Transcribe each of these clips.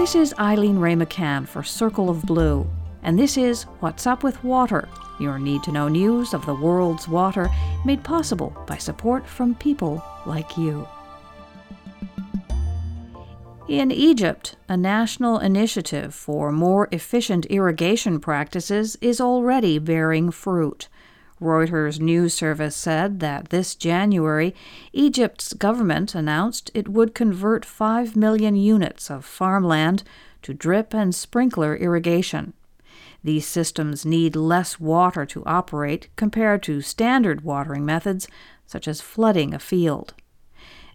This is Eileen Wray McCann for Circle of Blue, and this is What's Up with Water, your need to know news of the world's water made possible by support from people like you. In Egypt, a national initiative for more efficient irrigation practices is already bearing fruit. Reuters news service said that this January, Egypt's government announced it would convert 5 million units of farmland to drip and sprinkler irrigation. These systems need less water to operate compared to standard watering methods, such as flooding a field.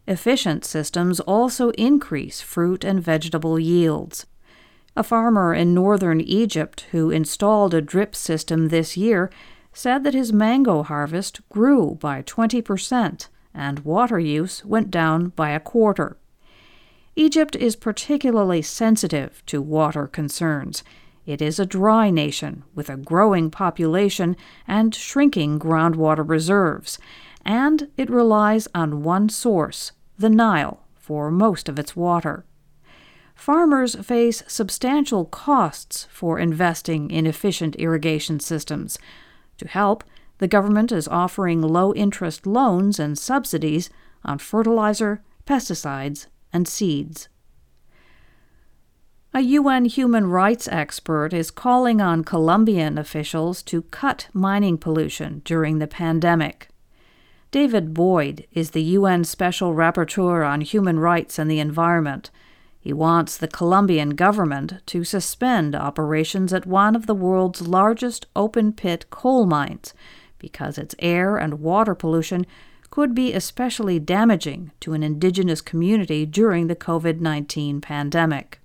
Efficient systems also increase fruit and vegetable yields. A farmer in northern Egypt who installed a drip system this year said that his mango harvest grew by 20% and water use went down by a quarter. Egypt is particularly sensitive to water concerns. It is a dry nation with a growing population and shrinking groundwater reserves, and it relies on one source, the Nile, for most of its water. Farmers face substantial costs for investing in efficient irrigation systems. To help, the government is offering low interest loans and subsidies on fertilizer, pesticides, and seeds. A UN human rights expert is calling on Colombian officials to cut mining pollution during the pandemic. David Boyd is the UN Special Rapporteur on Human Rights and the Environment. He wants the Colombian government to suspend operations at one of the world's largest open pit coal mines because its air and water pollution could be especially damaging to an indigenous community during the COVID 19 pandemic.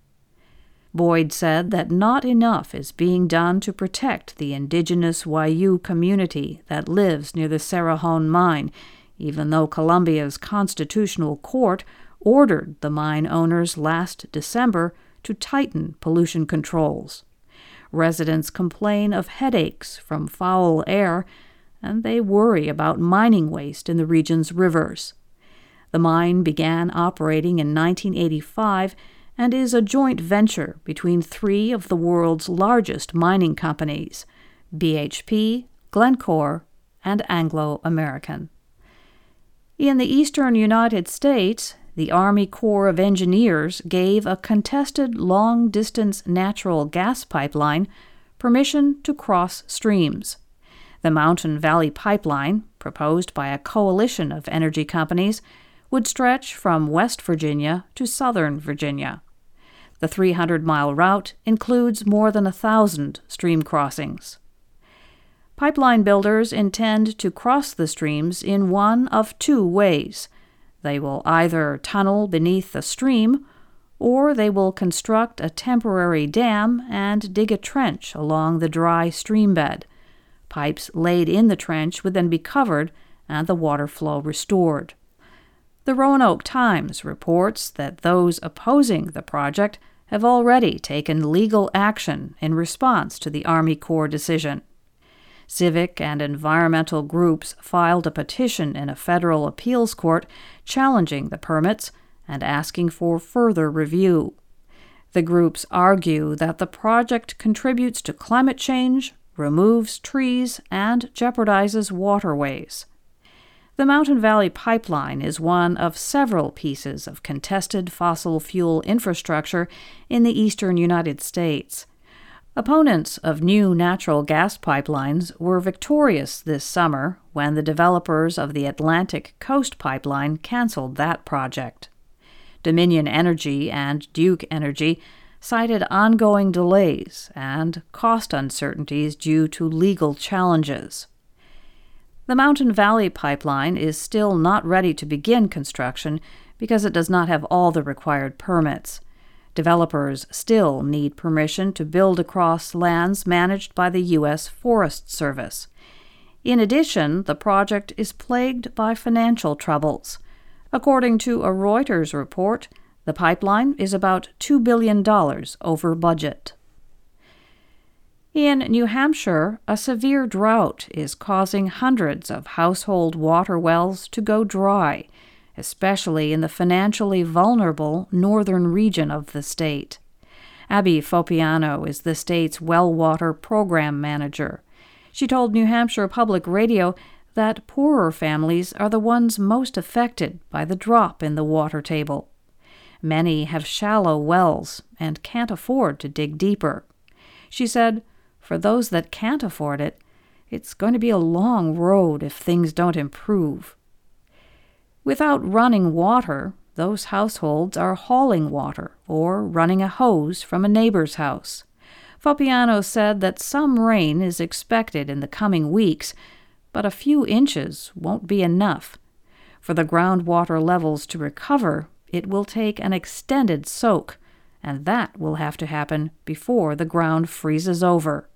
Boyd said that not enough is being done to protect the indigenous Wayuu community that lives near the Cerrejón mine, even though Colombia's constitutional court ordered the mine owners last December to tighten pollution controls. Residents complain of headaches from foul air, and they worry about mining waste in the region's rivers. The mine began operating in 1985 and is a joint venture between three of the world's largest mining companies BHP, Glencore, and Anglo American. In the eastern United States, the Army Corps of Engineers gave a contested long distance natural gas pipeline permission to cross streams. The Mountain Valley Pipeline, proposed by a coalition of energy companies, would stretch from West Virginia to southern Virginia. The 300 mile route includes more than a thousand stream crossings. Pipeline builders intend to cross the streams in one of two ways. They will either tunnel beneath the stream, or they will construct a temporary dam and dig a trench along the dry stream bed. Pipes laid in the trench would then be covered and the water flow restored. The Roanoke Times reports that those opposing the project have already taken legal action in response to the Army Corps decision. Civic and environmental groups filed a petition in a federal appeals court challenging the permits and asking for further review. The groups argue that the project contributes to climate change, removes trees, and jeopardizes waterways. The Mountain Valley Pipeline is one of several pieces of contested fossil fuel infrastructure in the eastern United States. Opponents of new natural gas pipelines were victorious this summer when the developers of the Atlantic Coast Pipeline canceled that project. Dominion Energy and Duke Energy cited ongoing delays and cost uncertainties due to legal challenges. The Mountain Valley Pipeline is still not ready to begin construction because it does not have all the required permits. Developers still need permission to build across lands managed by the U.S. Forest Service. In addition, the project is plagued by financial troubles. According to a Reuters report, the pipeline is about $2 billion over budget. In New Hampshire, a severe drought is causing hundreds of household water wells to go dry, especially in the financially vulnerable northern region of the state. Abby Fopiano is the state's well water program manager. She told New Hampshire Public Radio that poorer families are the ones most affected by the drop in the water table. Many have shallow wells and can't afford to dig deeper. She said, For those that can't afford it, it's going to be a long road if things don't improve. Without running water, those households are hauling water or running a hose from a neighbor's house. Fopiano said that some rain is expected in the coming weeks, but a few inches won't be enough. For the groundwater levels to recover, it will take an extended soak, and that will have to happen before the ground freezes over.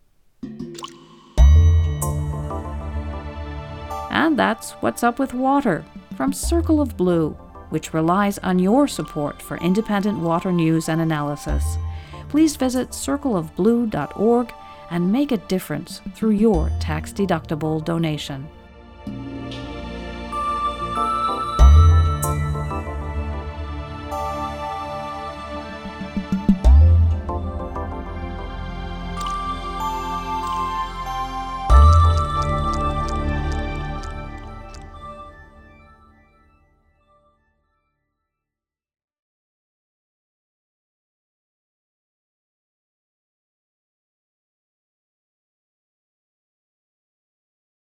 And that's what's up with water from Circle of Blue, which relies on your support for independent water news and analysis. Please visit circleofblue.org and make a difference through your tax deductible donation.